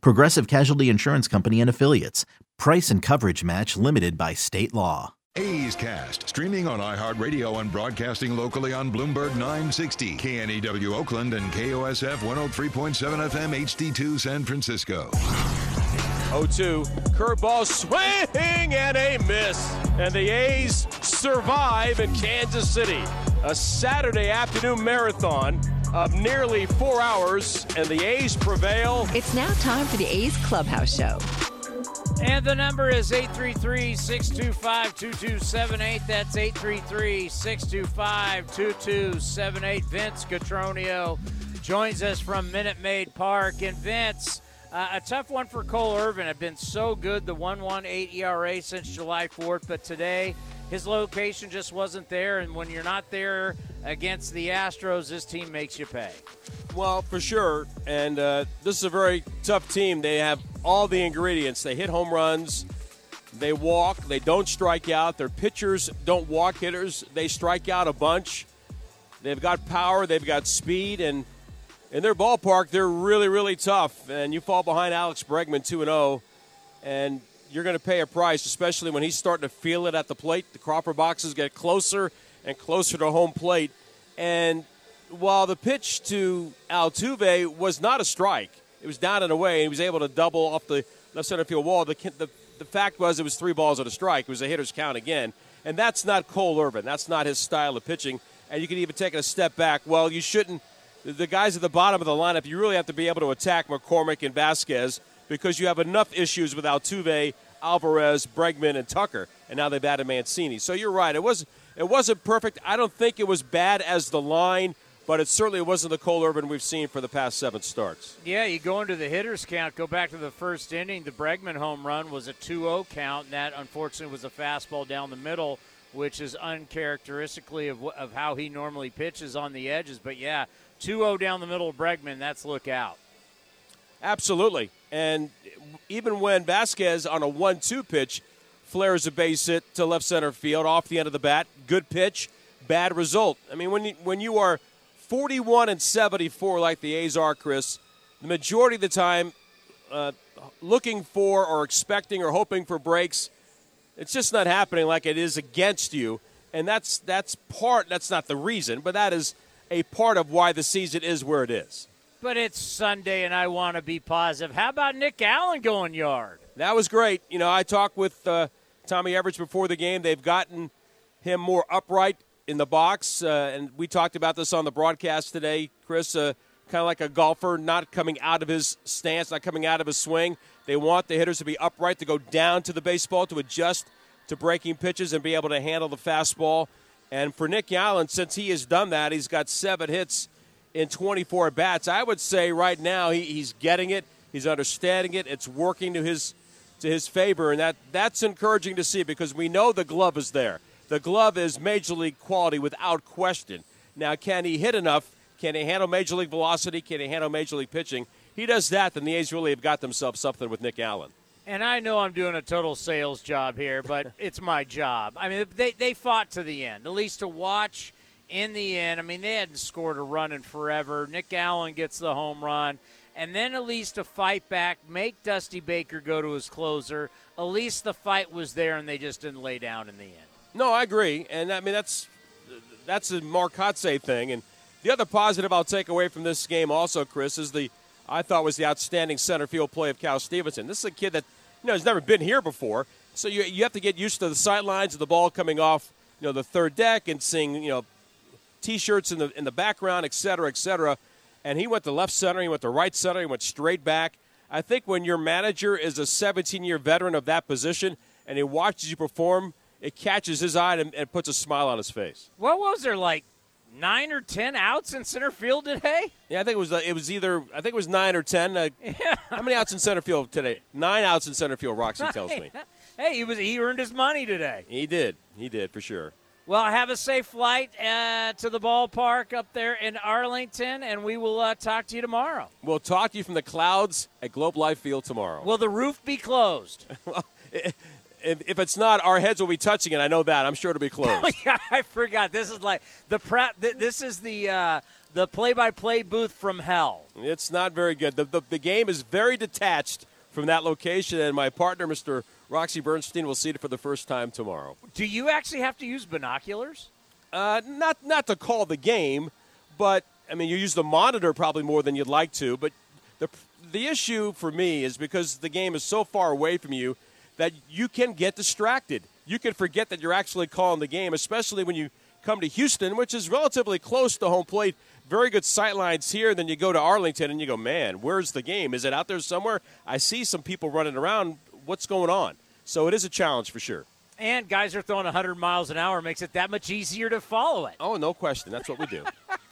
Progressive Casualty Insurance Company and Affiliates. Price and coverage match limited by state law. A's Cast, streaming on iHeartRadio and broadcasting locally on Bloomberg 960, KNEW Oakland, and KOSF 103.7 FM HD2 San Francisco. 0-2, curveball swing and a miss. And the A's survive in Kansas City. A Saturday afternoon marathon of nearly four hours, and the A's prevail. It's now time for the A's Clubhouse Show. And the number is 833 625 2278. That's 833 625 2278. Vince Cotroneo joins us from Minute Maid Park. And Vince, uh, a tough one for Cole Irvin. Had been so good, the 118 ERA since July 4th, but today his location just wasn't there. And when you're not there against the Astros, this team makes you pay. Well, for sure. And uh, this is a very tough team. They have all the ingredients. They hit home runs, they walk, they don't strike out. Their pitchers don't walk hitters, they strike out a bunch. They've got power, they've got speed, and in their ballpark, they're really, really tough. And you fall behind Alex Bregman 2 0, and you're going to pay a price, especially when he's starting to feel it at the plate. The Crawford boxes get closer and closer to home plate. And while the pitch to Altuve was not a strike, it was down and away, and he was able to double off the left center field wall. The, the, the fact was it was three balls and a strike. It was a hitter's count again. And that's not Cole Irvin. That's not his style of pitching. And you can even take it a step back. Well, you shouldn't. The guys at the bottom of the lineup, you really have to be able to attack McCormick and Vasquez because you have enough issues with Altuve, Alvarez, Bregman, and Tucker. And now they've added Mancini. So you're right. It was it wasn't perfect. I don't think it was bad as the line, but it certainly wasn't the Cole Irvin we've seen for the past seven starts. Yeah, you go into the hitters count, go back to the first inning. The Bregman home run was a 2 0 count, and that unfortunately was a fastball down the middle, which is uncharacteristically of, of how he normally pitches on the edges. But yeah, 2 0 down the middle of Bregman, that's look out. Absolutely. And even when Vasquez on a 1 2 pitch flares a base hit to left center field off the end of the bat, good pitch, bad result. I mean, when you, when you are 41 and 74 like the A's are, Chris, the majority of the time uh, looking for or expecting or hoping for breaks, it's just not happening like it is against you. And that's that's part. That's not the reason, but that is a part of why the season is where it is. But it's Sunday, and I want to be positive. How about Nick Allen going yard? That was great. You know, I talked with uh, Tommy Everidge before the game. They've gotten him more upright in the box, uh, and we talked about this on the broadcast today, Chris. Uh, kind of like a golfer, not coming out of his stance, not coming out of his swing. They want the hitters to be upright, to go down to the baseball, to adjust to breaking pitches, and be able to handle the fastball. And for Nick Allen, since he has done that, he's got seven hits in 24 bats. I would say right now he, he's getting it, he's understanding it, it's working to his to his favor, and that that's encouraging to see because we know the glove is there. The glove is major league quality without question. Now, can he hit enough? Can he handle major league velocity? Can he handle major league pitching? He does that, then the A's really have got themselves something with Nick Allen. And I know I'm doing a total sales job here, but it's my job. I mean, they, they fought to the end, at least to watch in the end. I mean, they hadn't scored a run in forever. Nick Allen gets the home run and then at least to fight back, make Dusty Baker go to his closer. At least the fight was there, and they just didn't lay down in the end. No, I agree, and I mean that's that's a Mark Kotsay thing. And the other positive I'll take away from this game, also, Chris, is the I thought was the outstanding center field play of Cal Stevenson. This is a kid that you know has never been here before, so you you have to get used to the sidelines of the ball coming off you know the third deck and seeing you know t-shirts in the in the background, et cetera, et cetera and he went to left center, he went to right center, he went straight back. I think when your manager is a 17 year veteran of that position and he watches you perform, it catches his eye and, and, puts a smile on his face. What was there like nine or ten outs in center field today. Yeah, I think it was uh, it was either I think it was nine or ten. Uh, How many outs in center field today? Nine outs in center field. Roxy tells me. Hey, he was he earned his money today. He did. He did for sure. Well, have a safe flight uh, to the ballpark up there in Arlington, and we will uh, talk to you tomorrow. We'll talk to you from the clouds at Globe Life Field tomorrow. Will the roof be closed? if, if it's not, our heads will be touching it. I know that. I'm sure it'll be closed. yeah, I forgot. This is like the prep. This is the uh, the play-by-play booth from hell. It's not very good. The, the, the game is very detached from that location, and my partner, Mr. Roxy Bernstein will see it for the first time tomorrow. Do you actually have to use binoculars? Uh, not not to call the game, but I mean you use the monitor probably more than you'd like to. But the the issue for me is because the game is so far away from you that you can get distracted. You can forget that you're actually calling the game, especially when you come to Houston, which is relatively close to home plate. Very good sight lines here. Then you go to Arlington and you go, man, where's the game? Is it out there somewhere? I see some people running around. What's going on? So it is a challenge for sure. And guys are throwing 100 miles an hour makes it that much easier to follow it. Oh, no question. That's what we do.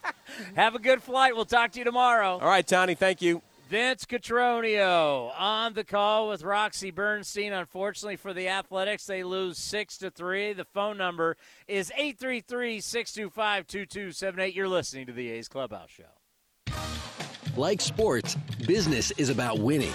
Have a good flight. We'll talk to you tomorrow. All right, Tony. Thank you. Vince Cotroneo on the call with Roxy Bernstein. Unfortunately for the Athletics, they lose six to three. The phone number is 833-625-2278. You're listening to the A's Clubhouse Show. Like sports, business is about winning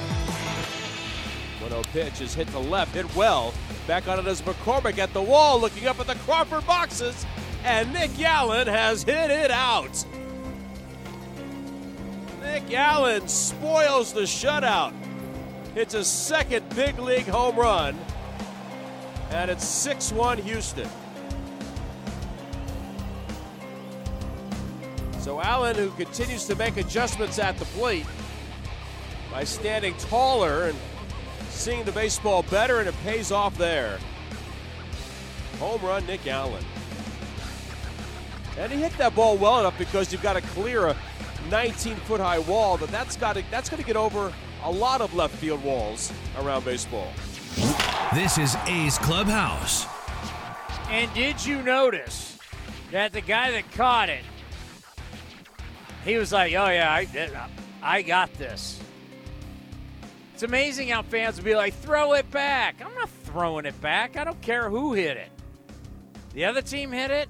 1 pitch is hit to left, hit well. Back on it is McCormick at the wall, looking up at the Crawford boxes, and Nick Allen has hit it out. Nick Allen spoils the shutout. It's a second big league home run, and it's 6 1 Houston. So Allen, who continues to make adjustments at the plate by standing taller and seeing the baseball better, and it pays off there. Home run, Nick Allen. And he hit that ball well enough because you've got to clear a 19 foot high wall, but that's got to, that's going to get over a lot of left field walls around baseball. This is A's Clubhouse. And did you notice that the guy that caught it, he was like, "Oh yeah, I, I got this." It's amazing how fans will be like, throw it back. I'm not throwing it back. I don't care who hit it. The other team hit it.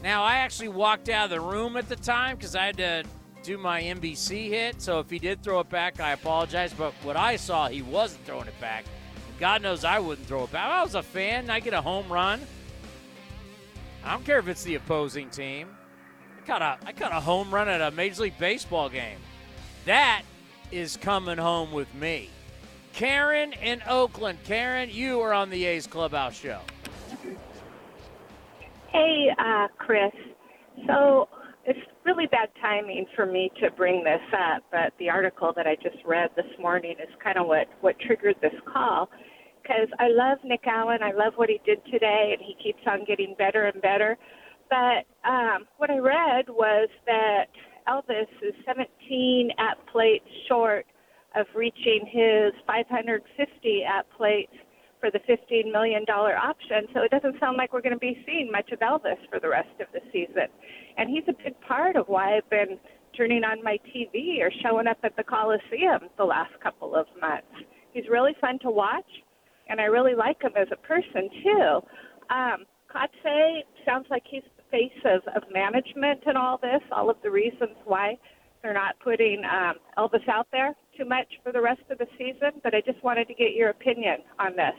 Now, I actually walked out of the room at the time because I had to do my NBC hit. So if he did throw it back, I apologize. But what I saw, he wasn't throwing it back. God knows I wouldn't throw it back. I was a fan. I get a home run. I don't care if it's the opposing team. I caught a, I caught a home run at a Major League Baseball game. That is coming home with me. Karen in Oakland. Karen, you are on the A's Clubhouse Show. Hey, uh, Chris. So it's really bad timing for me to bring this up, but the article that I just read this morning is kind of what, what triggered this call. Because I love Nick Allen. I love what he did today, and he keeps on getting better and better. But um, what I read was that Elvis is 17 at plates short of reaching his 550 at plates for the $15 million option. So it doesn't sound like we're going to be seeing much of Elvis for the rest of the season. And he's a big part of why I've been turning on my TV or showing up at the Coliseum the last couple of months. He's really fun to watch, and I really like him as a person, too. Um, Kotsay sounds like he's face of, of management and all this, all of the reasons why they're not putting um, Elvis out there too much for the rest of the season. But I just wanted to get your opinion on this.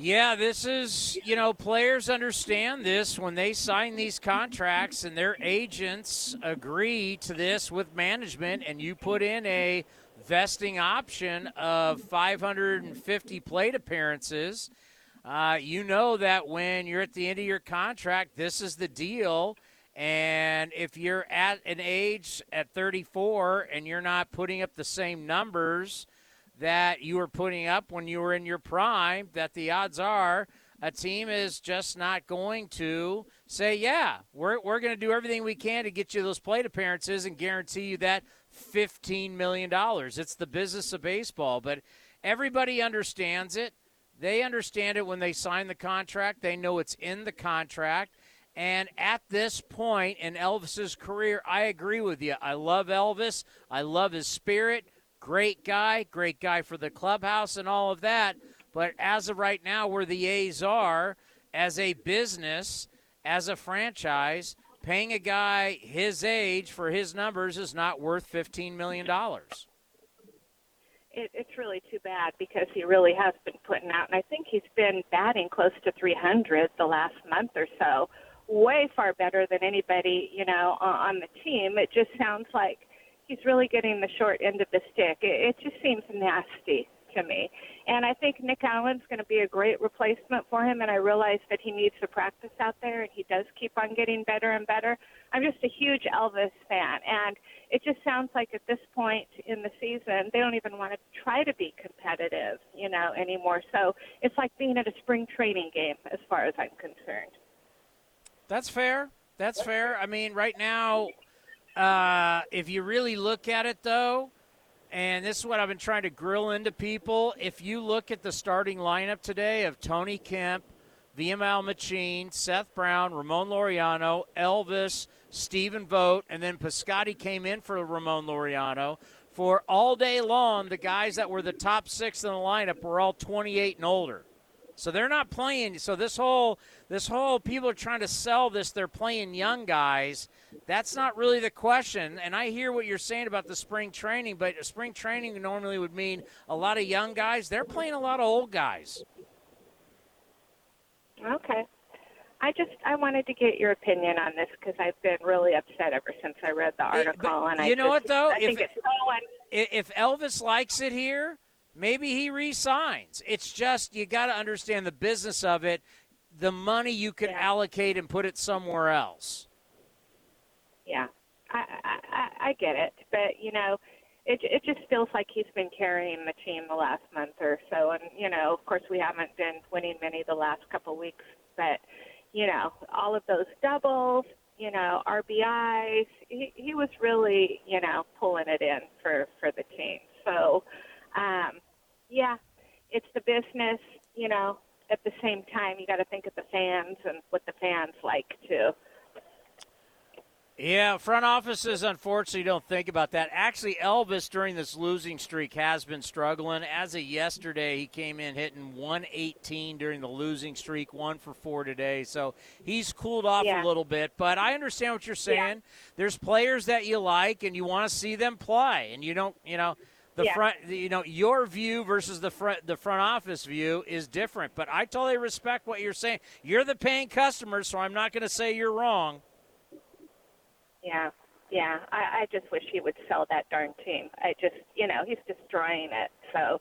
Yeah, this is, you know, players understand this when they sign these contracts and their agents agree to this with management, and you put in a vesting option of 550 plate appearances. Uh, you know that when you're at the end of your contract, this is the deal. And if you're at an age at 34 and you're not putting up the same numbers, that you were putting up when you were in your prime, that the odds are a team is just not going to say, yeah, we're, we're going to do everything we can to get you those plate appearances and guarantee you that $15 million. It's the business of baseball, but everybody understands it. They understand it when they sign the contract, they know it's in the contract. And at this point in Elvis's career, I agree with you. I love Elvis. I love his spirit. Great guy, great guy for the clubhouse and all of that. But as of right now, where the A's are, as a business, as a franchise, paying a guy his age for his numbers is not worth $15 million. It, it's really too bad because he really has been putting out, and I think he's been batting close to 300 the last month or so, way far better than anybody, you know, on the team. It just sounds like he's really getting the short end of the stick. It, it just seems nasty to me. And I think Nick Allen's going to be a great replacement for him. And I realize that he needs to practice out there, and he does keep on getting better and better. I'm just a huge Elvis fan, and it just sounds like at this point in the season, they don't even want to try to be competitive, you know, anymore. So it's like being at a spring training game, as far as I'm concerned. That's fair. That's fair. I mean, right now, uh, if you really look at it, though, and this is what I've been trying to grill into people, if you look at the starting lineup today of Tony Kemp, Vimael Machin, Seth Brown, Ramon Laureano, Elvis, Stephen Vogt, and then Piscotty came in for Ramon Laureano. For all day long, the guys that were the top six in the lineup were all 28 and older. So they're not playing. So this whole this whole people are trying to sell this. They're playing young guys. That's not really the question. And I hear what you're saying about the spring training, but spring training normally would mean a lot of young guys. They're playing a lot of old guys. Okay. I just I wanted to get your opinion on this because I've been really upset ever since I read the article. and I you know just, what though, I if, think it's so un- if Elvis likes it here, maybe he resigns. It's just you got to understand the business of it. The money you can Yeah. allocate and put it somewhere else. yeah. I, I I get it, but you know, it it just feels like he's been carrying the team the last month or so, and you know, of course, we haven't been winning many the last couple of weeks, but you know, all of those doubles, you know, RBIs, he he was really you know pulling it in for for the team. So, um, yeah, it's the business, you know. At the same time, you got to think of the fans and what the fans like too. Yeah, front offices unfortunately don't think about that. Actually, Elvis during this losing streak has been struggling. As of yesterday, he came in hitting 118 during the losing streak, one for four today. So he's cooled off Yeah. a little bit. But I understand what you're saying. There's players that you like and you want to see them play, and you don't, you know. The Yeah. front, you know, your view versus the front, the front office view is different. But I totally respect what you're saying. You're the paying customer, so I'm not going to say you're wrong. Yeah, yeah. I, I just wish he would sell that darn team. I just, you know, he's destroying it. So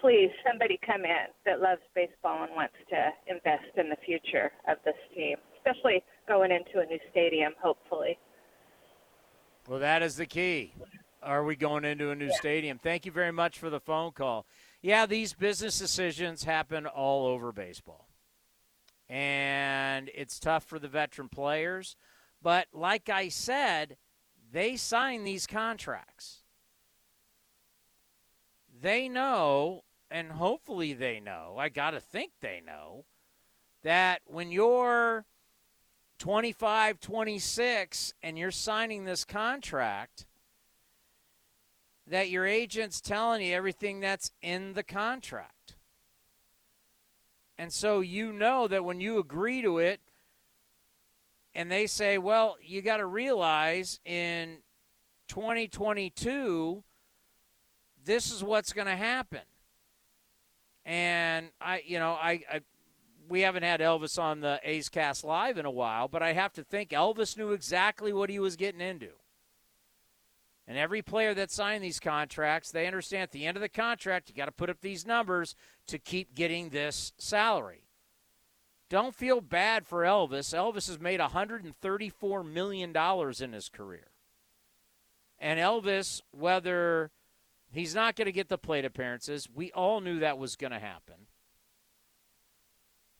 please, somebody come in that loves baseball and wants to invest in the future of this team, especially going into a new stadium, hopefully. Well, that is the key. Are we going into a new stadium? Thank you very much for the phone call. Yeah, these business decisions happen all over baseball. And it's tough for the veteran players. But like I said, they sign these contracts. They know, and hopefully they know, I got to think they know, that when you're 25, 26 and you're signing this contract, that your agent's telling you everything that's in the contract. And so you know that when you agree to it and they say, well, you got to realize in 2022, this is what's going to happen. And I, you know, I, I, we haven't had Elvis on the A's Cast live in a while, but I have to think Elvis knew exactly what he was getting into. And every player that signed these contracts, they understand at the end of the contract, you got to put up these numbers to keep getting this salary. Don't feel bad for Elvis. Elvis has made $134 million in his career. And Elvis, whether he's not going to get the plate appearances, we all knew that was going to happen.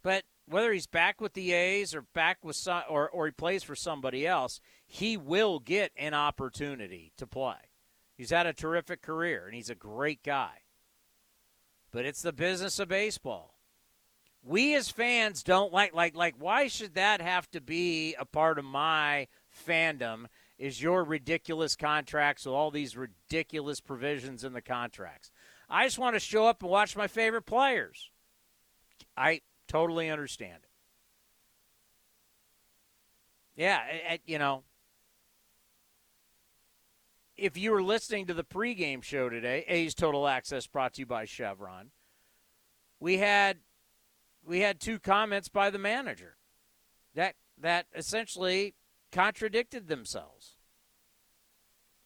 But whether he's back with the A's or back with some, or, or he plays for somebody else, he will get an opportunity to play. He's had a terrific career and he's a great guy. But it's the business of baseball. We as fans don't like like like why should that have to be a part of my fandom is your ridiculous contracts with all these ridiculous provisions in the contracts. I just want to show up and watch my favorite players. I totally understand it. Yeah, you know, if you were listening to the pregame show today, A's Total Access brought to you by Chevron, we had we had two comments by the manager that that essentially contradicted themselves.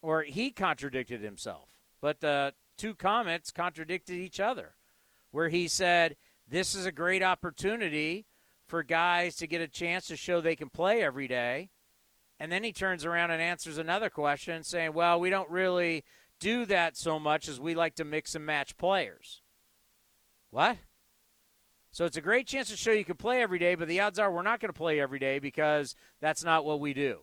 Or he contradicted himself. But the two comments contradicted each other. Where he said, This is a great opportunity for guys to get a chance to show they can play every day. And then he turns around and answers another question saying, Well, we don't really do that so much as we like to mix and match players. What? So it's a great chance to show you can play every day, but the odds are we're not going to play every day because that's not what we do.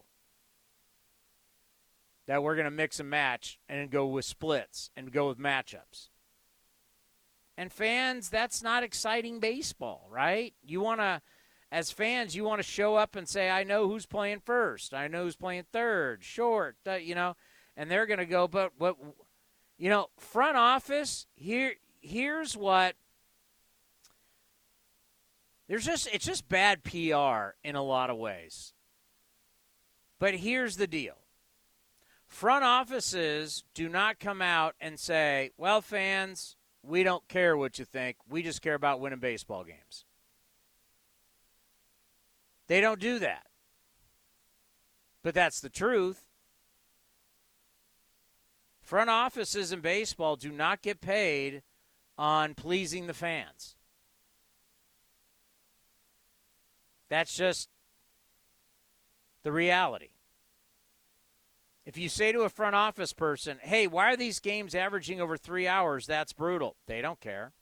That we're going to mix and match and go with splits and go with matchups. And fans, that's not exciting baseball, right? You want to, as fans, you want to show up and say, I know who's playing first. I know who's playing third, short, you know, and they're going to go, but what, you know, front office, here, here's what there's just it's just bad PR in a lot of ways. But here's the deal. Front offices do not come out and say, "Well, fans, we don't care what you think. We just care about winning baseball games." They don't do that. But that's the truth. Front offices in baseball do not get paid on pleasing the fans. That's just the reality. If you say to a front office person, hey, why are these games averaging over three hours? That's brutal. They don't care.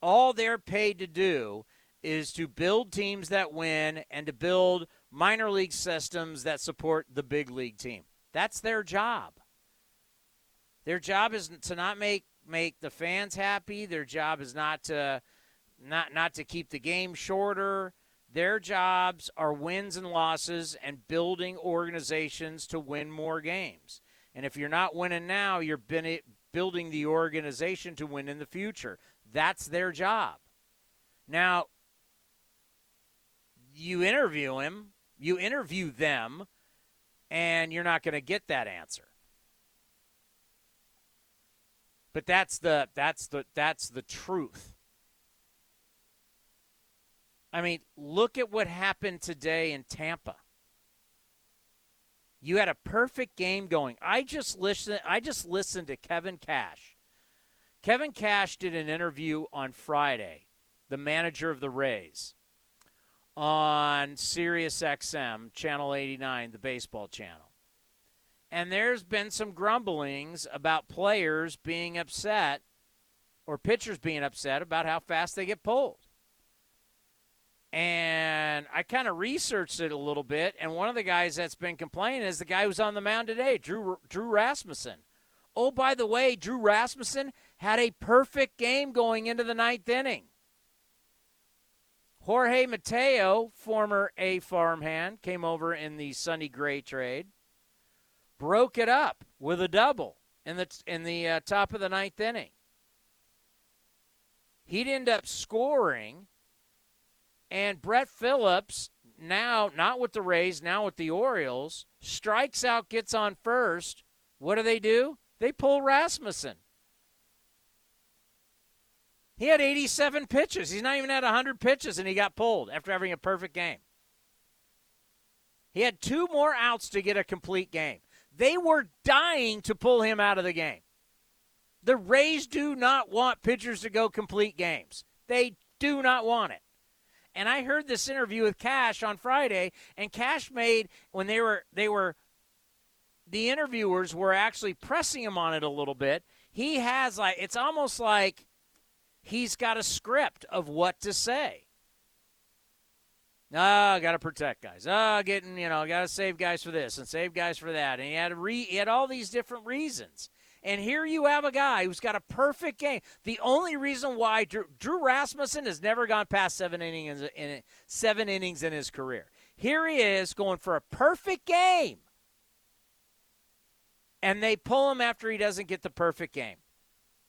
All they're paid to do is to build teams that win and to build minor league systems that support the big league team. That's their job. Their job is to not make make the fans happy. Their job is not to not not to keep the game shorter. Their jobs are wins and losses and building organizations to win more games. And if you're not winning now, you're building the organization to win in the future. That's their job. Now, you interview him, you interview them, and you're not going to get that answer. But that's the that's the that's the truth. I mean, look at what happened today in Tampa. You had a perfect game going. I just listened I just listened to Kevin Cash. Kevin Cash did an interview on Friday, the manager of the Rays, on Sirius XM, channel 89, the baseball channel. And there's been some grumblings about players being upset or pitchers being upset about how fast they get pulled. And I kind of researched it a little bit, and one of the guys that's been complaining is the guy who's on the mound today, Drew Drew Rasmussen. Oh, by the way, Drew Rasmussen had a perfect game going into the ninth inning. Jorge Mateo, former A farmhand, came over in the Sonny Gray trade, broke it up with a double in the in the uh, top of the ninth inning. He'd end up scoring And Brett Phillips, now not with the Rays, now with the Orioles, strikes out, gets on first. What do they do? They pull Rasmussen. He had 87 pitches. He's not even had 100 pitches, and he got pulled after having a perfect game. He had two more outs to get a complete game. They were dying to pull him out of the game. The Rays do not want pitchers to go complete games. They do not want it. And I heard this interview with Cash on Friday, and Cash made when they were they were the interviewers were actually pressing him on it a little bit. He has like it's almost like he's got a script of what to say. Ah, oh, got to protect guys. Ah, oh, getting you know, got to save guys for this and save guys for that. And he had re- he had all these different reasons. And here you have a guy who's got a perfect game. The only reason why Drew, Drew Rasmussen has never gone past seven innings in, in seven innings in his career. Here he is going for a perfect game, and they pull him after he doesn't get the perfect game.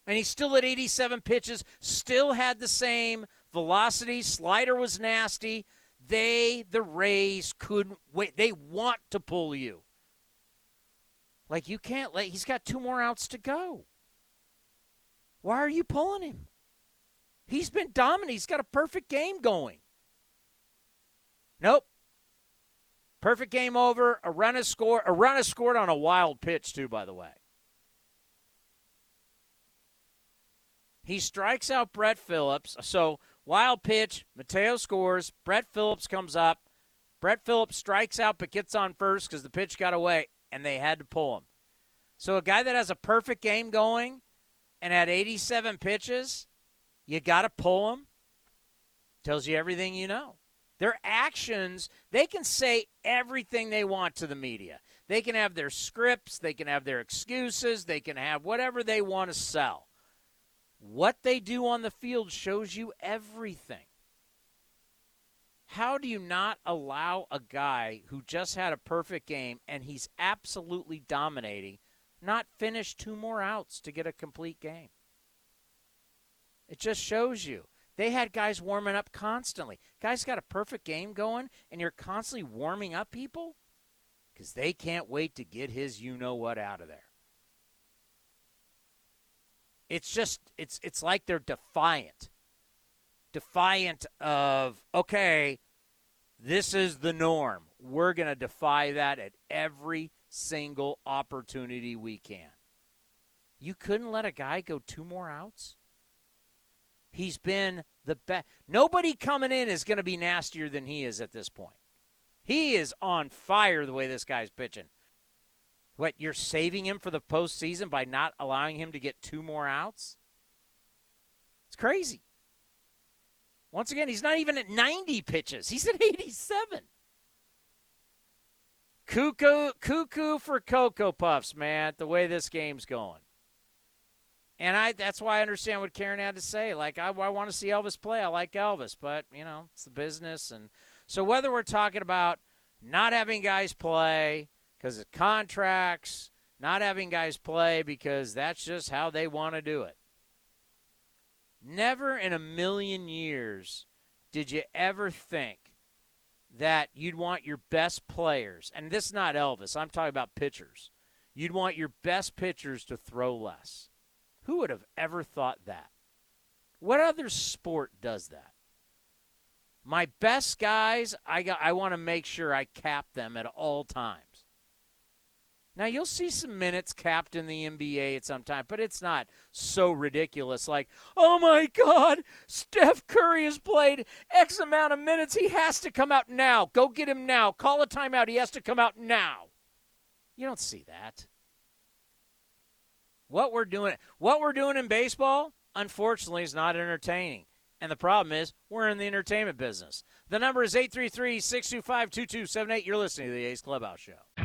And he's still at 87 pitches, still had the same velocity. Slider was nasty. They, the Rays, couldn't wait. They want to pull you. Like you can't let he's got two more outs to go. Why are you pulling him? He's been dominant. He's got a perfect game going. Nope. Perfect game over. A run is scored. A run is scored on a wild pitch too, by the way. He strikes out Brett Phillips. So wild pitch. Mateo scores. Brett Phillips comes up. Brett Phillips strikes out but gets on first because the pitch got away and they had to pull him. So a guy that has a perfect game going and had 87 pitches, you got to pull him. Tells you everything you know. Their actions, they can say everything they want to the media. They can have their scripts, they can have their excuses, they can have whatever they want to sell. What they do on the field shows you everything. How do you not allow a guy who just had a perfect game and he's absolutely dominating not finish two more outs to get a complete game? It just shows you. They had guys warming up constantly. Guys got a perfect game going, and you're constantly warming up people because they can't wait to get his you know what out of there. It's just it's it's like they're defiant. Defiant of okay, this is the norm. We're going to defy that at every single opportunity we can. You couldn't let a guy go two more outs? He's been the best. Nobody coming in is going to be nastier than he is at this point. He is on fire the way this guy's pitching. What, you're saving him for the postseason by not allowing him to get two more outs? It's crazy. Once again, he's not even at 90 pitches. He's at 87. Cuckoo, cuckoo for Cocoa Puffs, man, the way this game's going. And I that's why I understand what Karen had to say. Like, I, I want to see Elvis play. I like Elvis, but, you know, it's the business. And so whether we're talking about not having guys play because of contracts, not having guys play because that's just how they want to do it. Never in a million years did you ever think that you'd want your best players, and this is not Elvis, I'm talking about pitchers. You'd want your best pitchers to throw less. Who would have ever thought that? What other sport does that? My best guys, I got, I want to make sure I cap them at all times. Now you'll see some minutes capped in the NBA at some time, but it's not so ridiculous. Like, oh my God, Steph Curry has played X amount of minutes. He has to come out now. Go get him now. Call a timeout. He has to come out now. You don't see that. What we're doing, what we're doing in baseball, unfortunately, is not entertaining. And the problem is, we're in the entertainment business. The number is 833 625 2278. You're listening to the A's Clubhouse Show.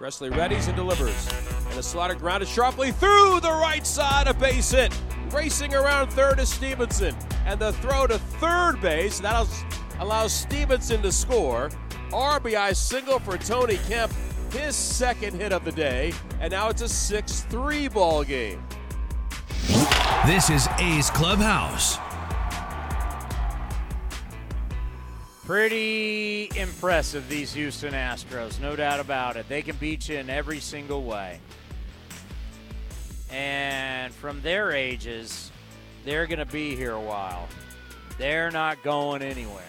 Pressly readies and delivers. And the slaughter grounded sharply through the right side of base hit. Racing around third is Stevenson. And the throw to third base. That allows Stevenson to score. RBI single for Tony Kemp, his second hit of the day. And now it's a 6 3 ball game. This is A's Clubhouse. Pretty impressive, these Houston Astros, no doubt about it. They can beat you in every single way. And from their ages, they're going to be here a while. They're not going anywhere.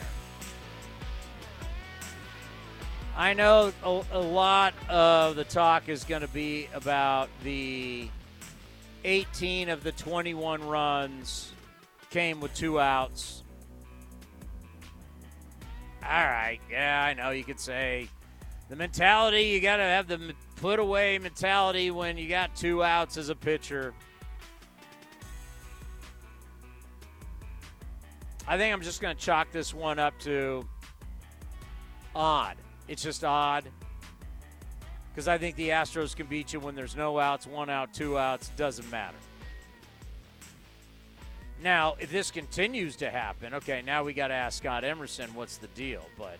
I know a, a lot of the talk is going to be about the 18 of the 21 runs came with two outs all right, yeah, I know you could say the mentality, you got to have the put away mentality when you got two outs as a pitcher. I think I'm just going to chalk this one up to odd. It's just odd because I think the Astros can beat you when there's no outs, one out, two outs, doesn't matter. Now, if this continues to happen, okay, now we got to ask Scott Emerson what's the deal. But,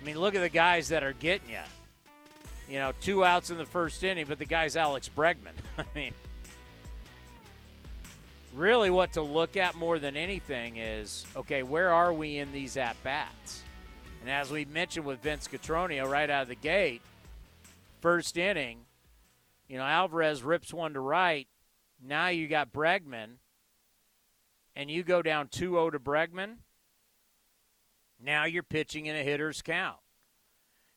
I mean, look at the guys that are getting you. You know, two outs in the first inning, but the guy's Alex Bregman. I mean, really what to look at more than anything is okay, where are we in these at bats? And as we mentioned with Vince Cotroneo right out of the gate, first inning, you know, Alvarez rips one to right now you got Bregman, and you go down 2 0 to Bregman. Now you're pitching in a hitter's count.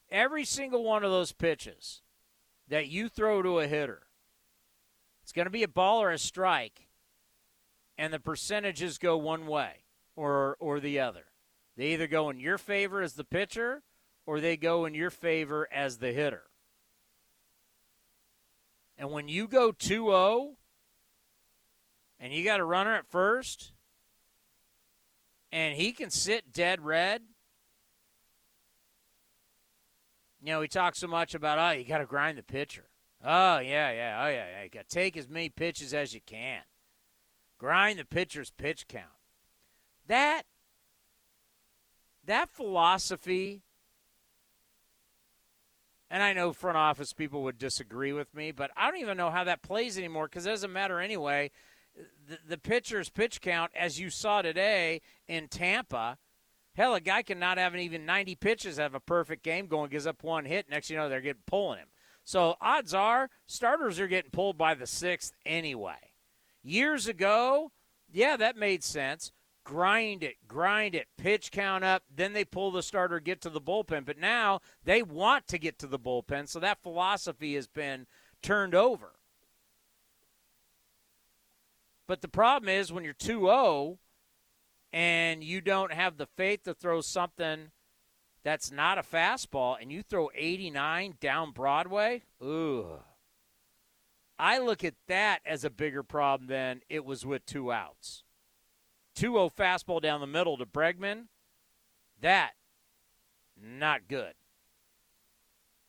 Every single one of those pitches that you throw to a hitter, it's going to be a ball or a strike, and the percentages go one way or, or the other. They either go in your favor as the pitcher or they go in your favor as the hitter. And when you go 2 0 and you got a runner at first, and he can sit dead red. You know, we talk so much about, oh, you got to grind the pitcher. Oh, yeah, yeah, oh, yeah, yeah. You got to take as many pitches as you can. Grind the pitcher's pitch count. That, that philosophy, and I know front office people would disagree with me, but I don't even know how that plays anymore because it doesn't matter anyway the, the pitcher's pitch count, as you saw today in Tampa, hell, a guy can not have even 90 pitches, have a perfect game going, gives up one hit. Next, you know, they're getting pulling him. So odds are starters are getting pulled by the sixth anyway. Years ago, yeah, that made sense. Grind it, grind it, pitch count up, then they pull the starter, get to the bullpen. But now they want to get to the bullpen, so that philosophy has been turned over. But the problem is when you're 2 0 and you don't have the faith to throw something that's not a fastball and you throw 89 down Broadway, ooh. I look at that as a bigger problem than it was with two outs. 2 0 fastball down the middle to Bregman, that, not good.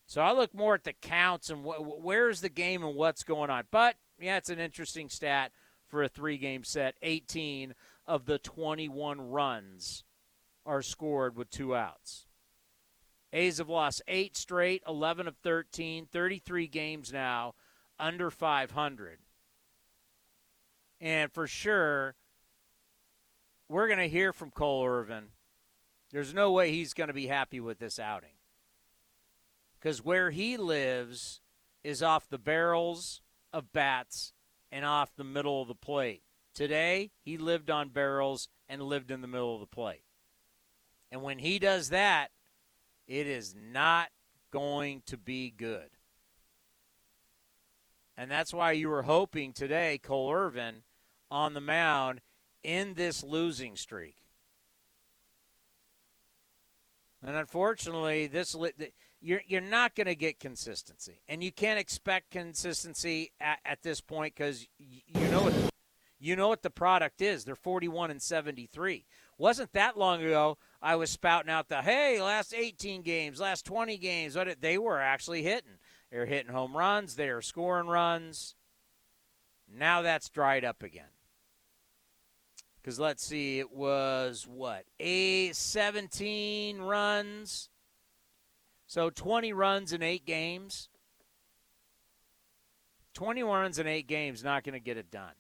So I look more at the counts and wh- where's the game and what's going on. But, yeah, it's an interesting stat for a three game set. 18 of the 21 runs are scored with two outs. A's have lost eight straight, 11 of 13, 33 games now, under 500. And for sure, we're going to hear from Cole Irvin. There's no way he's going to be happy with this outing. Because where he lives is off the barrels of bats and off the middle of the plate. Today, he lived on barrels and lived in the middle of the plate. And when he does that, it is not going to be good. And that's why you were hoping today, Cole Irvin on the mound in this losing streak. And unfortunately, this you're you're not going to get consistency, and you can't expect consistency at, at this point because you know what you know what the product is. They're 41 and 73. Wasn't that long ago? I was spouting out the hey, last 18 games, last 20 games. What they were actually hitting. They're hitting home runs. They are scoring runs. Now that's dried up again. Because let's see, it was what a 17 runs so 20 runs in eight games. 20 runs in eight games, not going to get it done.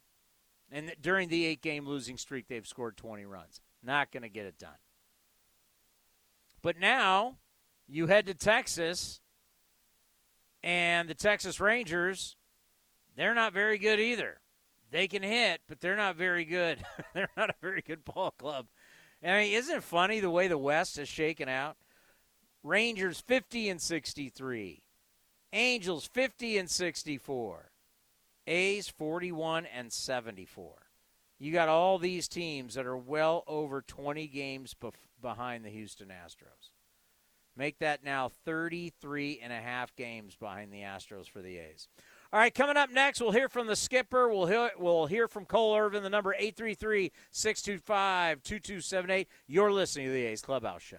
And during the eight game losing streak, they've scored 20 runs. Not going to get it done. But now you head to Texas, and the Texas Rangers, they're not very good either. They can hit, but they're not very good. they're not a very good ball club. I mean, isn't it funny the way the West is shaken out? Rangers 50 and 63. Angels 50 and 64. A's 41 and 74. You got all these teams that are well over 20 games bef- behind the Houston Astros. Make that now 33 and a half games behind the Astros for the A's. All right, coming up next, we'll hear from the skipper. We'll hear, we'll hear from Cole Irvin, the number 833 625 2278. You're listening to the A's Clubhouse Show.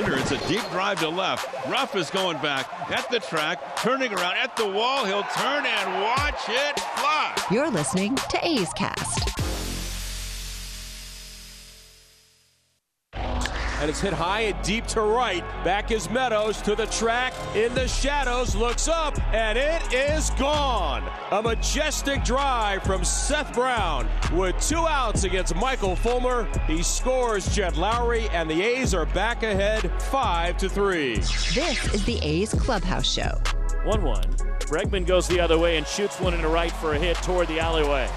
It's a deep drive to left. Ruf is going back at the track, turning around at the wall. He'll turn and watch it fly. You're listening to A's Cast. And it's hit high and deep to right. Back is Meadows to the track in the shadows, looks up, and it is gone. A majestic drive from Seth Brown with two outs against Michael Fulmer. He scores Jed Lowrie, and the A's are back ahead five to three. This is the A's Clubhouse Show. 1 1. Bregman goes the other way and shoots one into right for a hit toward the alleyway.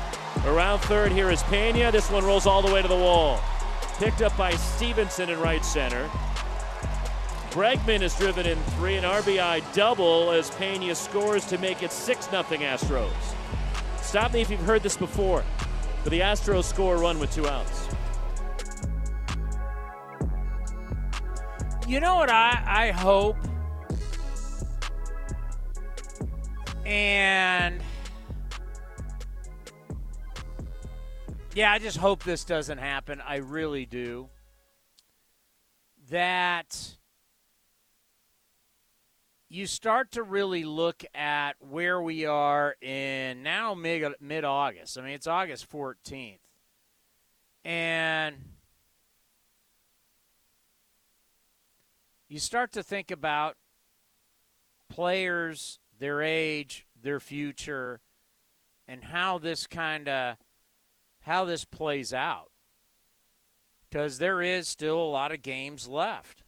Around third, here is Pena. This one rolls all the way to the wall. Picked up by Stevenson in right center. Bregman is driven in three, an RBI double as Pena scores to make it 6 0 Astros. Stop me if you've heard this before, but the Astros score a run with two outs. You know what I, I hope? And yeah, I just hope this doesn't happen. I really do. That you start to really look at where we are in now mid August. I mean, it's August 14th. And you start to think about players, their age, their future, and how this kind of how this plays out. Because there is still a lot of games left.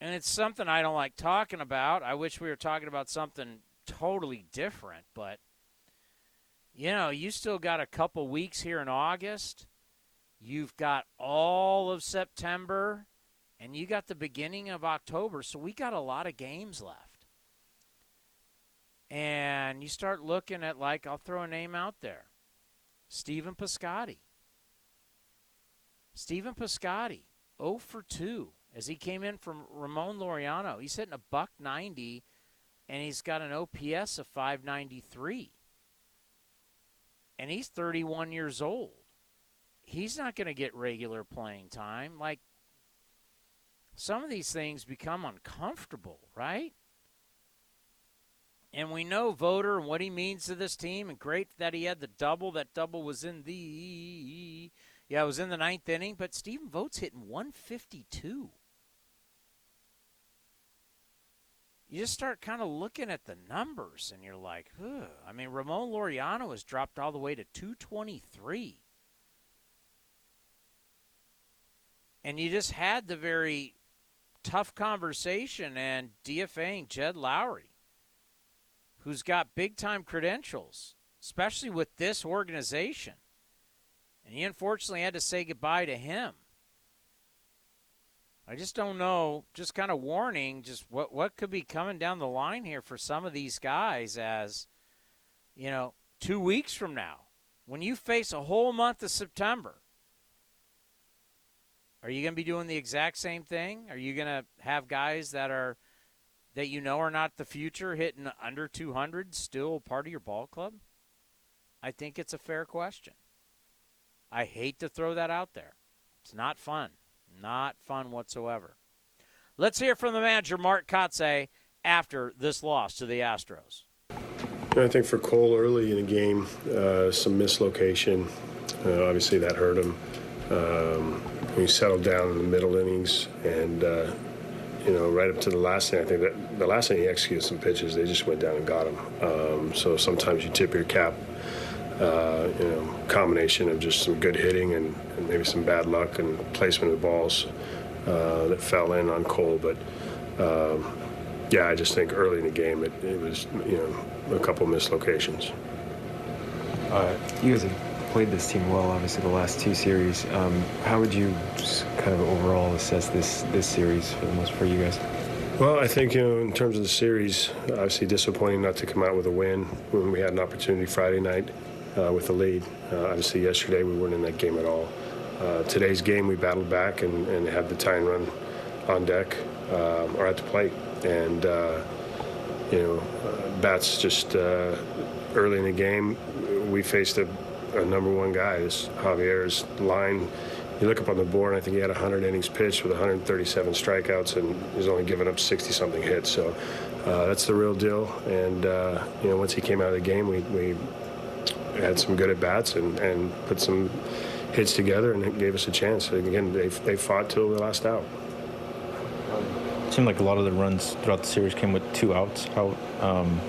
And it's something I don't like talking about. I wish we were talking about something totally different, but you know, you still got a couple weeks here in August. You've got all of September and you got the beginning of October, so we got a lot of games left. And you start looking at like I'll throw a name out there. Stephen Piscotty. Stephen Piscotty, 0 for 2 as he came in from Ramon Laureano. He's hitting a buck 90 and he's got an OPS of 593. And he's 31 years old. He's not going to get regular playing time. Like some of these things become uncomfortable, right? And we know Voter and what he means to this team, and great that he had the double. That double was in the yeah, it was in the ninth inning. But Stephen Vogt's hitting 152. You just start kind of looking at the numbers, and you're like, Ugh. I mean, Ramon Laureano has dropped all the way to 223. And you just had the very tough conversation and DFAing Jed Lowrie, who's got big time credentials, especially with this organization. And he unfortunately had to say goodbye to him. I just don't know, just kind of warning, just what, what could be coming down the line here for some of these guys as, you know, two weeks from now, when you face a whole month of September, are you going to be doing the exact same thing? Are you going to have guys that are that you know are not the future hitting under 200 still part of your ball club? I think it's a fair question. I hate to throw that out there. It's not fun. Not fun whatsoever. Let's hear from the manager, Mark Kotsay, after this loss to the Astros. I think for Cole early in the game, uh, some mislocation. Uh, obviously, that hurt him. Um, he settled down in the middle innings, and uh, you know, right up to the last thing, I think that the last thing he executed some pitches, they just went down and got him. Um, so sometimes you tip your cap. Uh, you know, combination of just some good hitting and, and, maybe some bad luck and placement of balls uh, that fell in on Cole. But um, yeah, I just think early in the game it, it was you know a couple mislocations. Uh, you guys have played this team well, obviously the last two series. Um, how would you kind of overall assess this this series for the most for you guys? Well, I think you know, in terms of the series, obviously disappointing not to come out with a win when we had an opportunity Friday night uh, with the lead. Uh, obviously, yesterday we weren't in that game at all. Uh, today's game, we battled back and, and had the tying run on deck um, or at the plate, and uh, you know, uh, bats just uh, early in the game, we faced a, a number one guy. This Javier's line you look up on the board, and I think he had 100 innings pitched with 137 strikeouts, and he's only given up 60 something hits. So uh, that's the real deal. And uh, you know, once he came out of the game, we, we had some good at bats and, and put some hits together, and it gave us a chance. And again, they they fought till the last out. It seemed like a lot of the runs throughout the series came with two outs. How? Um,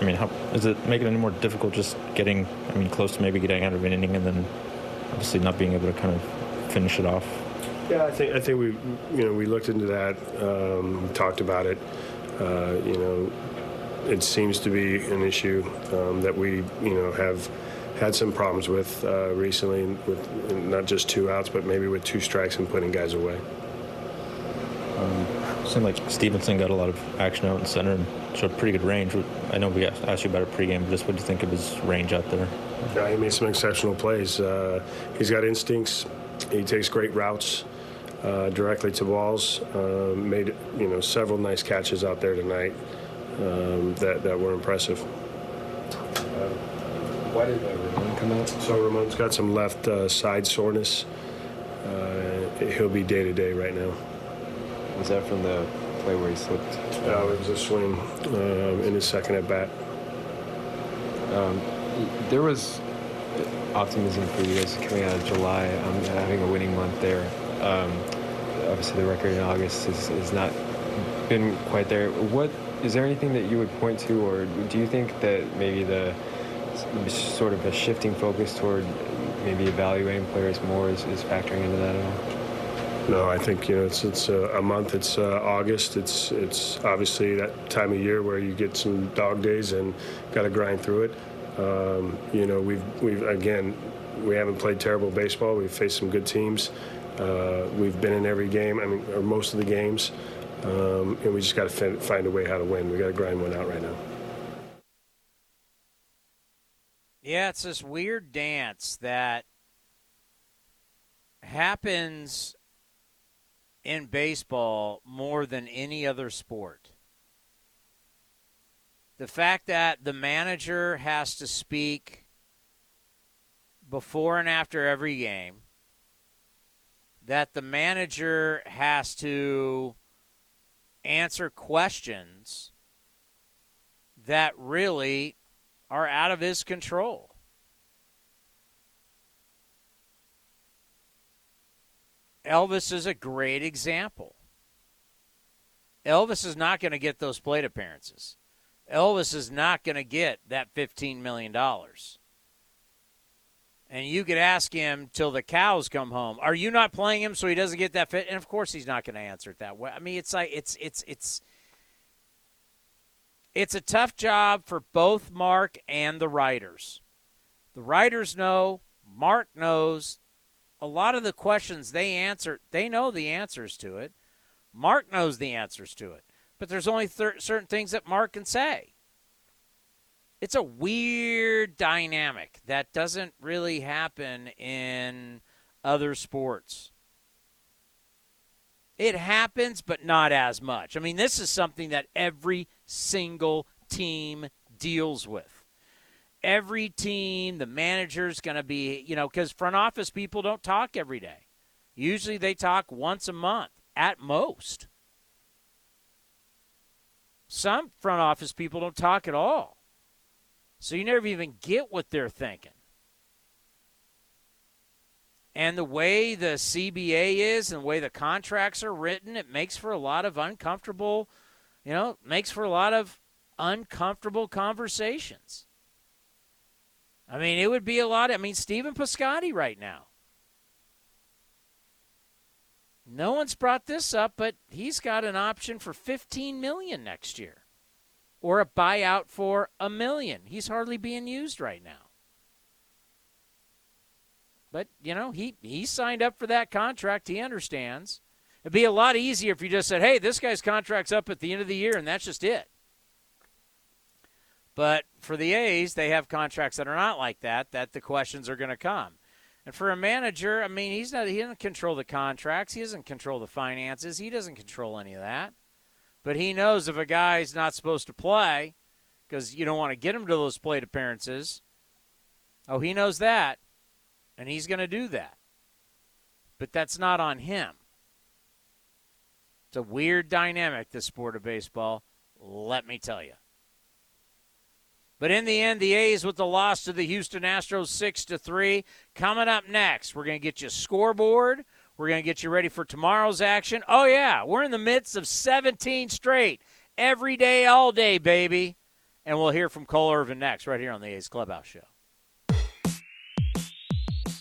I mean, how is it make it any more difficult just getting? I mean, close to maybe getting out of an inning and then obviously not being able to kind of finish it off. Yeah, I think I think we you know we looked into that, um, talked about it. Uh, you know, it seems to be an issue um, that we you know have had some problems with uh, recently, with not just two outs, but maybe with two strikes and putting guys away. Um, seemed like Stevenson got a lot of action out in center and showed pretty good range. I know we asked you about it pregame, but just what do you think of his range out there? Yeah, he made some exceptional plays. Uh, he's got instincts. He takes great routes uh, directly to balls. Uh, made you know several nice catches out there tonight um, that that were impressive. Uh, why did Ramon come out? So Ramon's got some left uh, side soreness. Uh, he'll be day to day right now. Was that from the play where he slipped? No, it was a swing um, in his second at bat. Um, there was optimism for you guys coming out of July, um, having a winning month there. Um, obviously, the record in August has, has not been quite there. What is there anything that you would point to, or do you think that maybe the sort of a shifting focus toward maybe evaluating players more is, is factoring into that at all? No, I think you know it's it's a month. It's uh, August. It's it's obviously that time of year where you get some dog days and got to grind through it. Um, you know, we've we've again we haven't played terrible baseball. We've faced some good teams. Uh, we've been in every game. I mean, or most of the games, um, and we just got to find a way how to win. We got to grind one out right now. Yeah, it's this weird dance that happens in baseball more than any other sport. The fact that the manager has to speak before and after every game, that the manager has to answer questions that really are out of his control. Elvis is a great example. Elvis is not going to get those plate appearances. Elvis is not going to get that $15 million. And you could ask him till the cows come home, are you not playing him so he doesn't get that fit? And of course he's not going to answer it that way. I mean, it's like it's it's it's it's a tough job for both Mark and the writers. The writers know, Mark knows, a lot of the questions they answer, they know the answers to it. Mark knows the answers to it. But there's only thir- certain things that Mark can say. It's a weird dynamic that doesn't really happen in other sports. It happens, but not as much. I mean, this is something that every single team deals with every team, the manager's going to be, you know, because front office people don't talk every day. Usually they talk once a month at most. Some front office people don't talk at all. So you never even get what they're thinking. And the way the CBA is and the way the contracts are written, it makes for a lot of uncomfortable, you know, makes for a lot of uncomfortable conversations. I mean, it would be a lot. Of, I mean, Stephen Piscotty right now. No one's brought this up, but he's got an option for 15 million next year, or a buyout for a million. He's hardly being used right now. But you know, he he signed up for that contract. He understands, It'd be a lot easier if you just said, hey, this guy's contract's up at the end of the year, and that's just it. But for the A's, they have contracts that are not like that, that the questions are going to come. And for a manager, I mean, he's not he doesn't control the contracts, he doesn't control the finances, he doesn't control any of that. But he knows if a guy's not supposed to play because you don't want to get him to those plate appearances. Oh, he knows that, and he's going to do that. But that's not on him. It's a weird dynamic, the sport of baseball, let me tell you. But in the end, the A's with the loss to the Houston Astros 6 to 3. Coming up next, we're going to get you scoreboard. We're going to get you ready for tomorrow's action. Oh, yeah, we're in the midst of 17 straight. Every day, all day, baby. And we'll hear from Cole Irvin next, right here on the A's Clubhouse Show.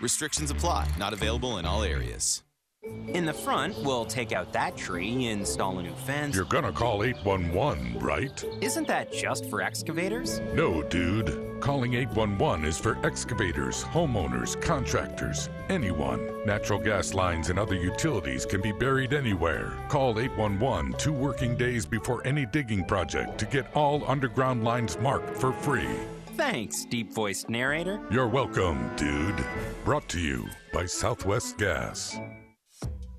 Restrictions apply, not available in all areas. In the front, we'll take out that tree, install a new fence. You're gonna call 811, right? Isn't that just for excavators? No, dude. Calling 811 is for excavators, homeowners, contractors, anyone. Natural gas lines and other utilities can be buried anywhere. Call 811 two working days before any digging project to get all underground lines marked for free. Thanks, deep voiced narrator. You're welcome, dude. Brought to you by Southwest Gas.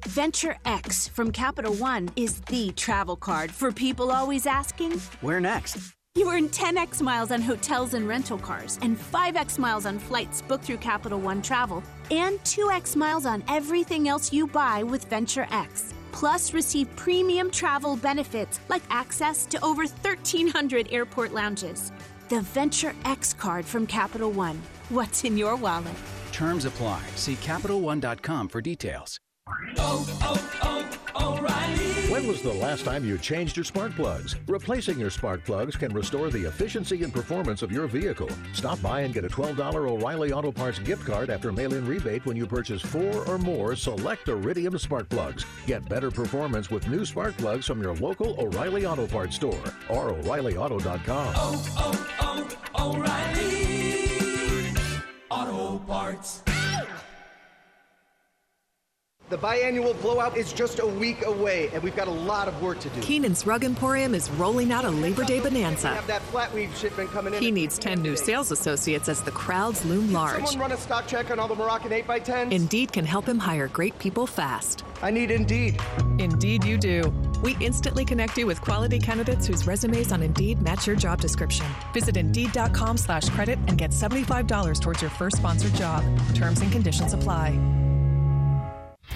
Venture X from Capital One is the travel card for people always asking, Where next? You earn 10x miles on hotels and rental cars, and 5x miles on flights booked through Capital One Travel, and 2x miles on everything else you buy with Venture X. Plus, receive premium travel benefits like access to over 1,300 airport lounges. The Venture X card from Capital One. What's in your wallet? Terms apply. See CapitalOne.com for details. When was the last time you changed your spark plugs? Replacing your spark plugs can restore the efficiency and performance of your vehicle. Stop by and get a $12 O'Reilly Auto Parts gift card after mail-in rebate when you purchase four or more select Iridium spark plugs. Get better performance with new spark plugs from your local O'Reilly Auto Parts store or O'ReillyAuto.com. Oh, oh, oh, O'Reilly Auto Parts. The biannual blowout is just a week away, and we've got a lot of work to do. Keenan's Rug Emporium is rolling out a Labor Day bonanza. Have that flat weave shipment coming in. He needs 10 new sales associates as the crowds loom large. Someone run a stock check on all the Moroccan 8x10s? Indeed can help him hire great people fast. I need Indeed. Indeed, you do. We instantly connect you with quality candidates whose resumes on Indeed match your job description. Visit Indeed.com slash credit and get $75 towards your first sponsored job. Terms and conditions apply.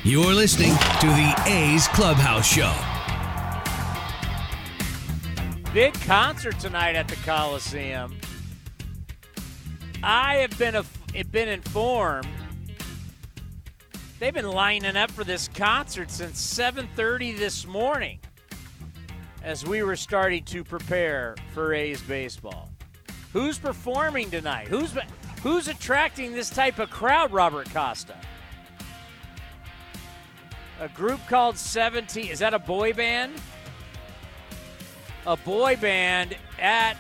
You're listening to the A's Clubhouse Show. Big concert tonight at the Coliseum. I have been a, been informed they've been lining up for this concert since 7:30 this morning as we were starting to prepare for A's baseball. Who's performing tonight? Who's who's attracting this type of crowd, Robert Costa? A group called 17. Is that a boy band? A boy band at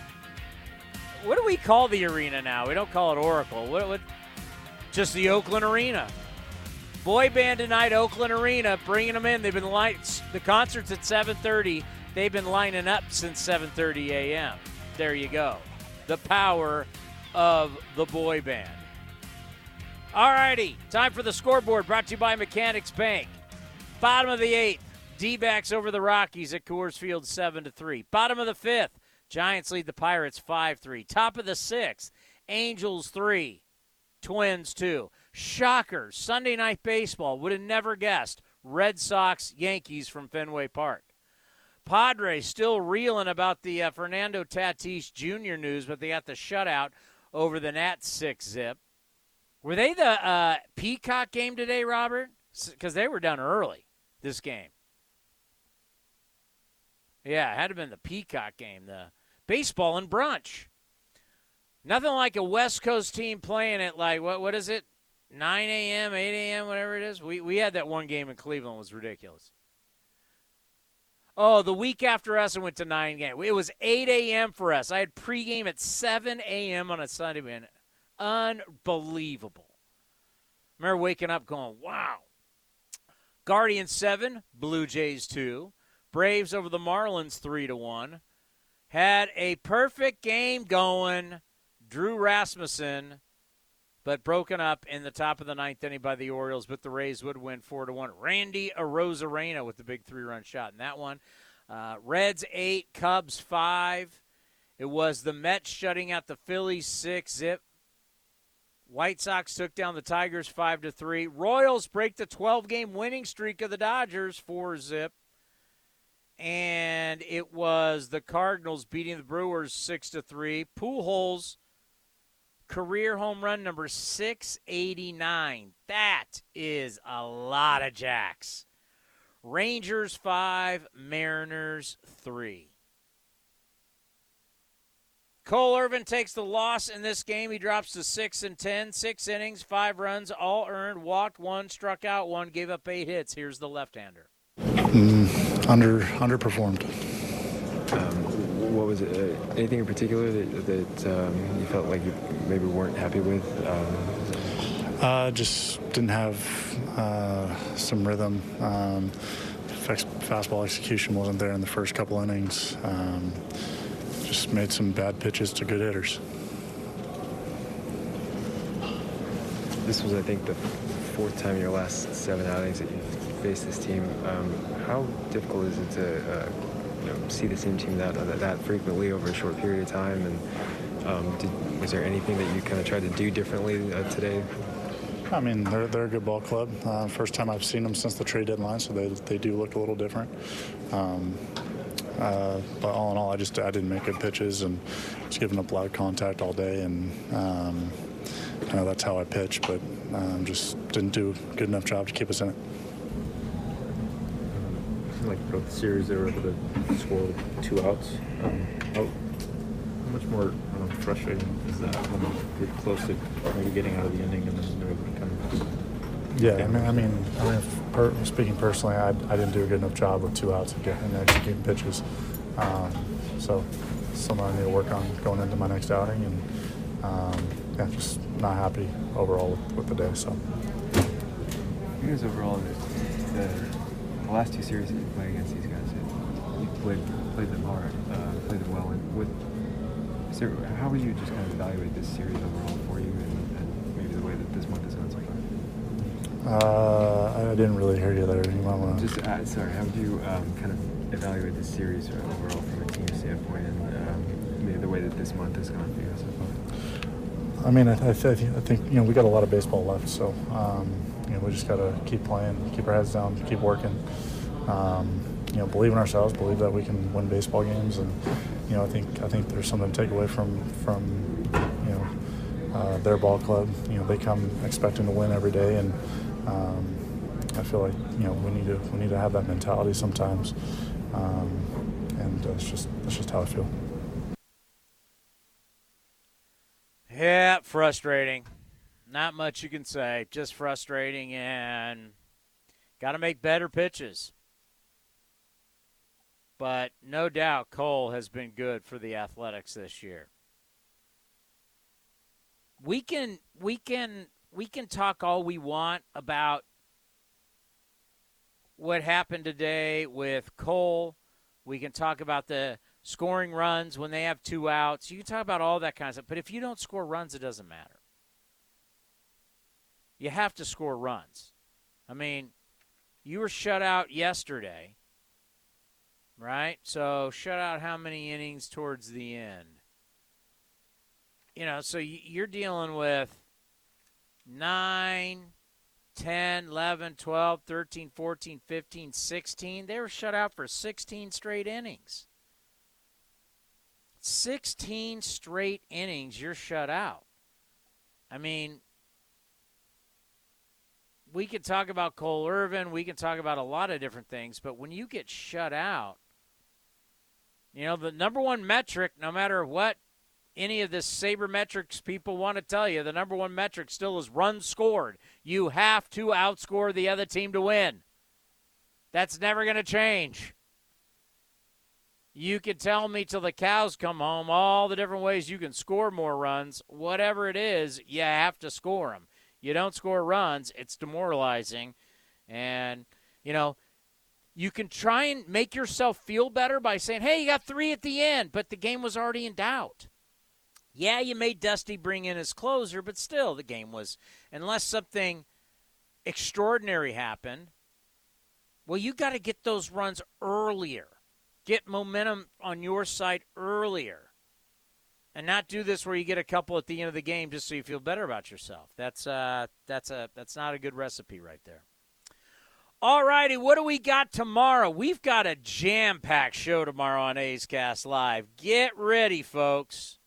what do we call the arena now? We don't call it Oracle. What, what just the Oakland Arena. Boy band tonight, Oakland Arena, bringing them in. They've been lights. The concert's at 7:30. They've been lining up since 7:30 a.m. There you go. The power of the boy band. All righty, time for the scoreboard. Brought to you by Mechanics Bank. Bottom of the eighth, D-backs over the Rockies at Coors Field, seven to three. Bottom of the fifth, Giants lead the Pirates five three. Top of the sixth, Angels three, Twins two. Shocker! Sunday night baseball would have never guessed. Red Sox Yankees from Fenway Park. Padres still reeling about the uh, Fernando Tatis Jr. news, but they got the shutout over the Nats six zip. Were they the uh, Peacock game today, Robert? Because they were done early this game. Yeah, it had to have been the Peacock game, the baseball and brunch. Nothing like a West Coast team playing it like what what is it? 9 a.m., 8 a.m., whatever it is. We we had that one game in Cleveland was ridiculous. Oh, the week after us, it went to nine game. It was 8 a.m. for us. I had pregame at 7 a.m. on a Sunday, man. Unbelievable. remember waking up going, wow. Guardians 7, Blue Jays 2. Braves over the Marlins 3 to 1. Had a perfect game going. Drew Rasmussen, but broken up in the top of the ninth inning by the Orioles, but the Rays would win 4 to 1. Randy Arozarena with the big three run shot in that one. Uh, Reds 8, Cubs 5. It was the Mets shutting out the Phillies 6 zip. White Sox took down the Tigers 5 to 3. Royals break the 12 game winning streak of the Dodgers 4 zip. And it was the Cardinals beating the Brewers 6 to 3. Pujols career home run number 689. That is a lot of jacks. Rangers 5, Mariners 3. Cole Irvin takes the loss in this game. He drops to 6 and 10, 6 innings, 5 runs, all earned, walked one, struck out one, gave up 8 hits. Here's the left-hander. Mm, under underperformed. Um, what was it? Uh, anything in particular that, that um, you felt like you maybe weren't happy with? Um, uh, just didn't have uh, some rhythm. Um, fastball execution wasn't there in the first couple innings. Just made some bad pitches to good hitters. This was, I think, the fourth time in your last seven outings that you've faced this team. Um, how difficult is it to uh, you know, see the same team that, that, that frequently over a short period of time? And um, did, was there anything that you kind of tried to do differently uh, today? I mean, they're, they're a good ball club. Uh, first time I've seen them since the trade deadline, so they, they do look a little different. Um, uh, but all in all, I just I didn't make good pitches and just giving up loud contact all day, and um, I know that's how I pitch, but um, just didn't do a good enough job to keep us in it. like throughout the series they were able to score two outs. Um, how, how much more um, frustrating is that when you're close to maybe getting out of the inning and then they're able to kind of Yeah, I mean, I mean, I mean per, speaking personally, I, I didn't do a good enough job with two outs and, executing pitches. Um, so, something I need to work on going into my next outing, and um, yeah, just not happy overall with, with the day. So. You guys overall, the, the, the last two series that you played against these guys, you played played them hard, uh, played them well, and with how would you just kind of evaluate this series overall for you, and, and maybe the way that this month has gone so far? Uh, I didn't really hear you there. You might want to. Just uh, sorry. How would you um, kind of evaluate this series overall from a team standpoint, and um, maybe the way that this month has gone for you so far? I mean, I, I, th- I, think you know we got a lot of baseball left, so um, you know we just got to keep playing, keep our heads down, keep working. Um, you know, believe in ourselves, believe that we can win baseball games, and you know, I think I think there's something to take away from from you know uh, their ball club. You know, they come expecting to win every day, and um, I feel like you know we need to we need to have that mentality sometimes, um, and it's just that's just how I feel. Yeah, frustrating. Not much you can say. Just frustrating, and got to make better pitches. But no doubt Cole has been good for the Athletics this year. We can we can we can talk all we want about what happened today with Cole. We can talk about the scoring runs when they have two outs. You can talk about all that kind of stuff. But if you don't score runs, it doesn't matter. You have to score runs. I mean, you were shut out yesterday right? So shut out how many innings towards the end? You know, so you're dealing with 9, 10, 11, 12, 13, 14, 15, 16. They were shut out for 16 straight innings. 16 straight innings, you're shut out. I mean, we could talk about Cole Irvin. We can talk about a lot of different things, but when you get shut out you know, the number one metric, no matter what any of the sabermetrics people want to tell you, the number one metric still is runs scored. You have to outscore the other team to win. That's never going to change. You can tell me till the cows come home all the different ways you can score more runs. Whatever it is, you have to score them. You don't score runs, it's demoralizing. And, you know, you can try and make yourself feel better by saying, hey, you got three at the end, but the game was already in doubt. Yeah, you made Dusty bring in his closer, but still, the game was, unless something extraordinary happened, well, you got to get those runs earlier. Get momentum on your side earlier. And not do this where you get a couple at the end of the game just so you feel better about yourself. That's uh that's a that's not a good recipe right there. All righty, what do we got tomorrow? We've got a jam packed show tomorrow on A's Cast Live. Get ready, folks.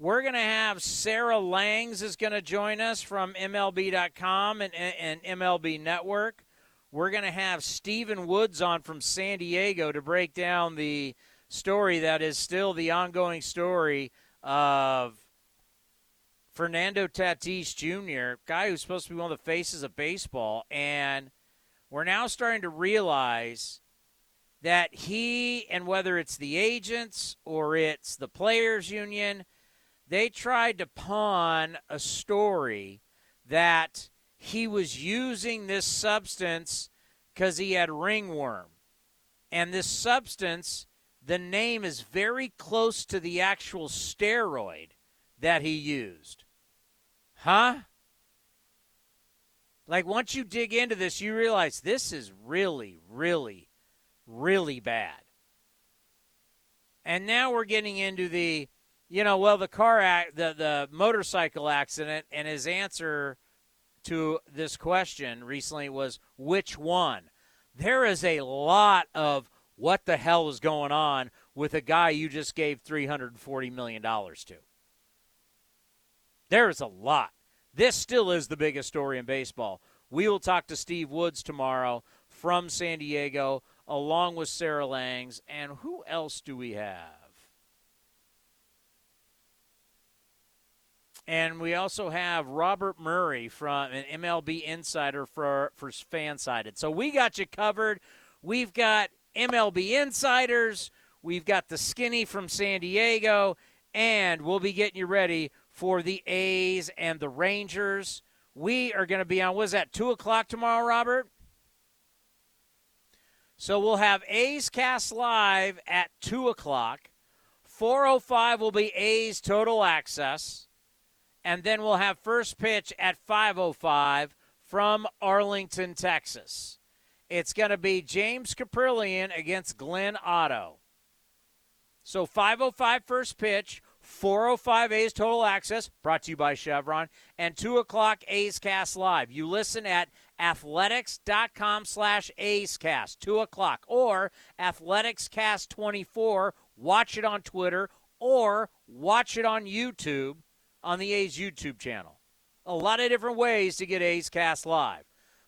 We're going to have Sarah Langs is going to join us from MLB.com and, and MLB Network. We're going to have Stephen Woods on from San Diego to break down the story that is still the ongoing story of Fernando Tatis Jr., guy who's supposed to be one of the faces of baseball, and we're now starting to realize that he and whether it's the agents or it's the players union, they tried to pawn a story that he was using this substance because he had ringworm. And this substance, the name is very close to the actual steroid that he used. Huh? Like once you dig into this, you realize this is really, really, really bad. And now we're getting into the, you know, well, the car act, the the motorcycle accident, and his answer to this question recently was which one. There is a lot of what the hell is going on with a guy you just gave three hundred and forty million dollars to. There is a lot. This still is the biggest story in baseball. We will talk to Steve Woods tomorrow from San Diego, along with Sarah Langs. And who else do we have? And we also have Robert Murray from an MLB insider for for Fansided. So we got you covered. We've got MLB insiders. We've got the skinny from San Diego, and we'll be getting you ready for the A's and the Rangers. We are going to be on. Was that two o'clock tomorrow, Robert? So we'll have A's Cast Live at 2 o'clock. 4.05 will be A's Total Access and then we'll have first pitch at 5:05 from Arlington, Texas. It's going to be James Kaprielian against Glenn Otto. So 5:05 first pitch, 4:05 A's Total Access, brought to you by Chevron, and 2 o'clock A's Cast Live. You listen at athletics.com slash A's Cast, 2 o'clock, or AthleticsCast24. Watch it on Twitter or watch it on YouTube on the A's YouTube channel. A lot of different ways to get A's Cast live.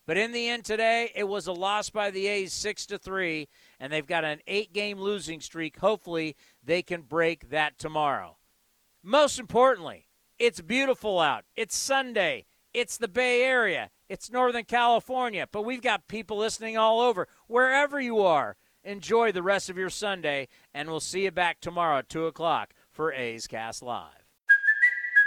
But in the end today, it was a loss by the A's 6 to 3 and they've got an 8-game losing streak. Hopefully, they can break that tomorrow. Most importantly, it's beautiful out. It's Sunday. It's the Bay Area. It's Northern California, but we've got people listening all over. Wherever you are, enjoy the rest of your Sunday, and we'll see you back tomorrow at 2 o'clock for A's Cast Live.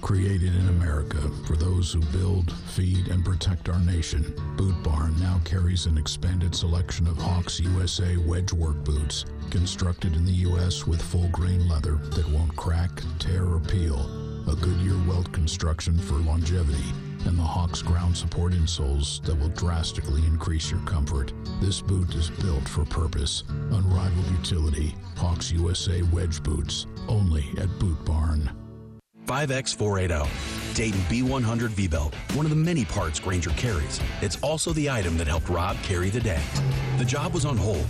Created in America for those who build, feed, and protect our nation, Boot Barn now carries an expanded selection of Hawx USA wedge work boots, constructed in the U.S. with full grain leather that won't crack, tear, or peel, a Goodyear welt construction for longevity, and the Hawx ground support insoles that will drastically increase your comfort. This boot is built for purpose, unrivaled utility. Hawx USA wedge boots, only at Boot Barn. 5X480. Dayton B100 V-Belt, one of the many parts Grainger carries. It's also the item that helped Rob carry the day. The job was on hold,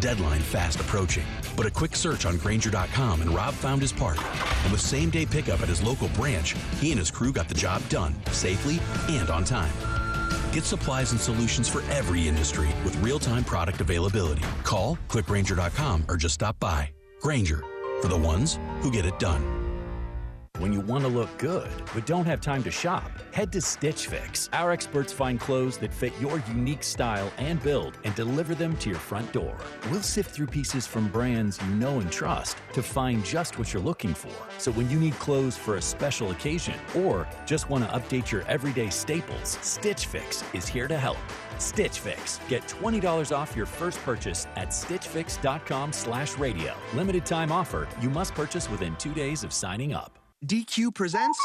deadline fast approaching. But a quick search on Grainger.com and Rob found his part. And with same day pickup at his local branch, he and his crew got the job done safely and on time. Get supplies and solutions for every industry with real time product availability. Call, clickgrainger.com, or just stop by. Grainger, for the ones who get it done. When you want to look good but don't have time to shop, head to Stitch Fix. Our experts find clothes that fit your unique style and build and deliver them to your front door. We'll sift through pieces from brands you know and trust to find just what you're looking for. So when you need clothes for a special occasion or just want to update your everyday staples, Stitch Fix is here to help. Stitch Fix. Get $20 off your first purchase at stitchfix.com slash radio. Limited time offer. You must purchase within two days of signing up. DQ presents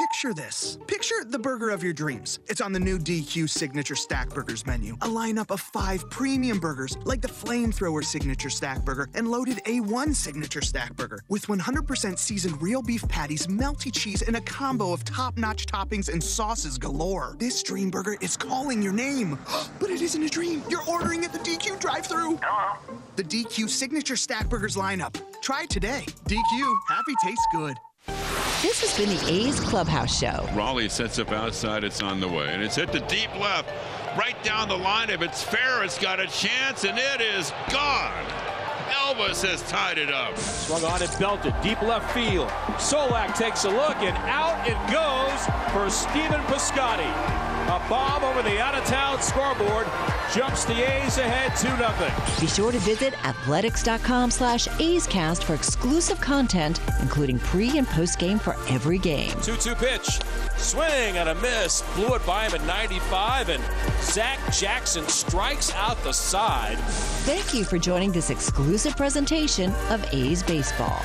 Picture this. Picture the burger of your dreams. It's on the new DQ Signature Stack Burgers menu. A lineup of five premium burgers, like the Flamethrower Signature Stack Burger and loaded A1 Signature Stack Burger, with 100% seasoned real beef patties, melty cheese, and a combo of top notch toppings and sauces galore. This dream burger is calling your name. but it isn't a dream. You're ordering at the DQ drive. Hello. The DQ Signature Stack Burgers lineup. Try it today. DQ, happy tastes good. This has been the A's Clubhouse Show. Raleigh sets up outside. It's on the way. And it's hit the deep left. Right down the line. If it's fair, it's got a chance, and it is gone. Elvis has tied it up. Swung on and belted. Deep left field. Solak takes a look, and out it goes for Stephen Piscotty. A bomb over the out-of-town scoreboard jumps the A's ahead 2-0. Be sure to visit athletics.com slash A'scast for exclusive content, including pre- and post-game for every game. 2-2 pitch. Swing and a miss. Blew it by him at 95, and Zach Jackson strikes out the side. Thank you for joining this exclusive presentation of A's Baseball.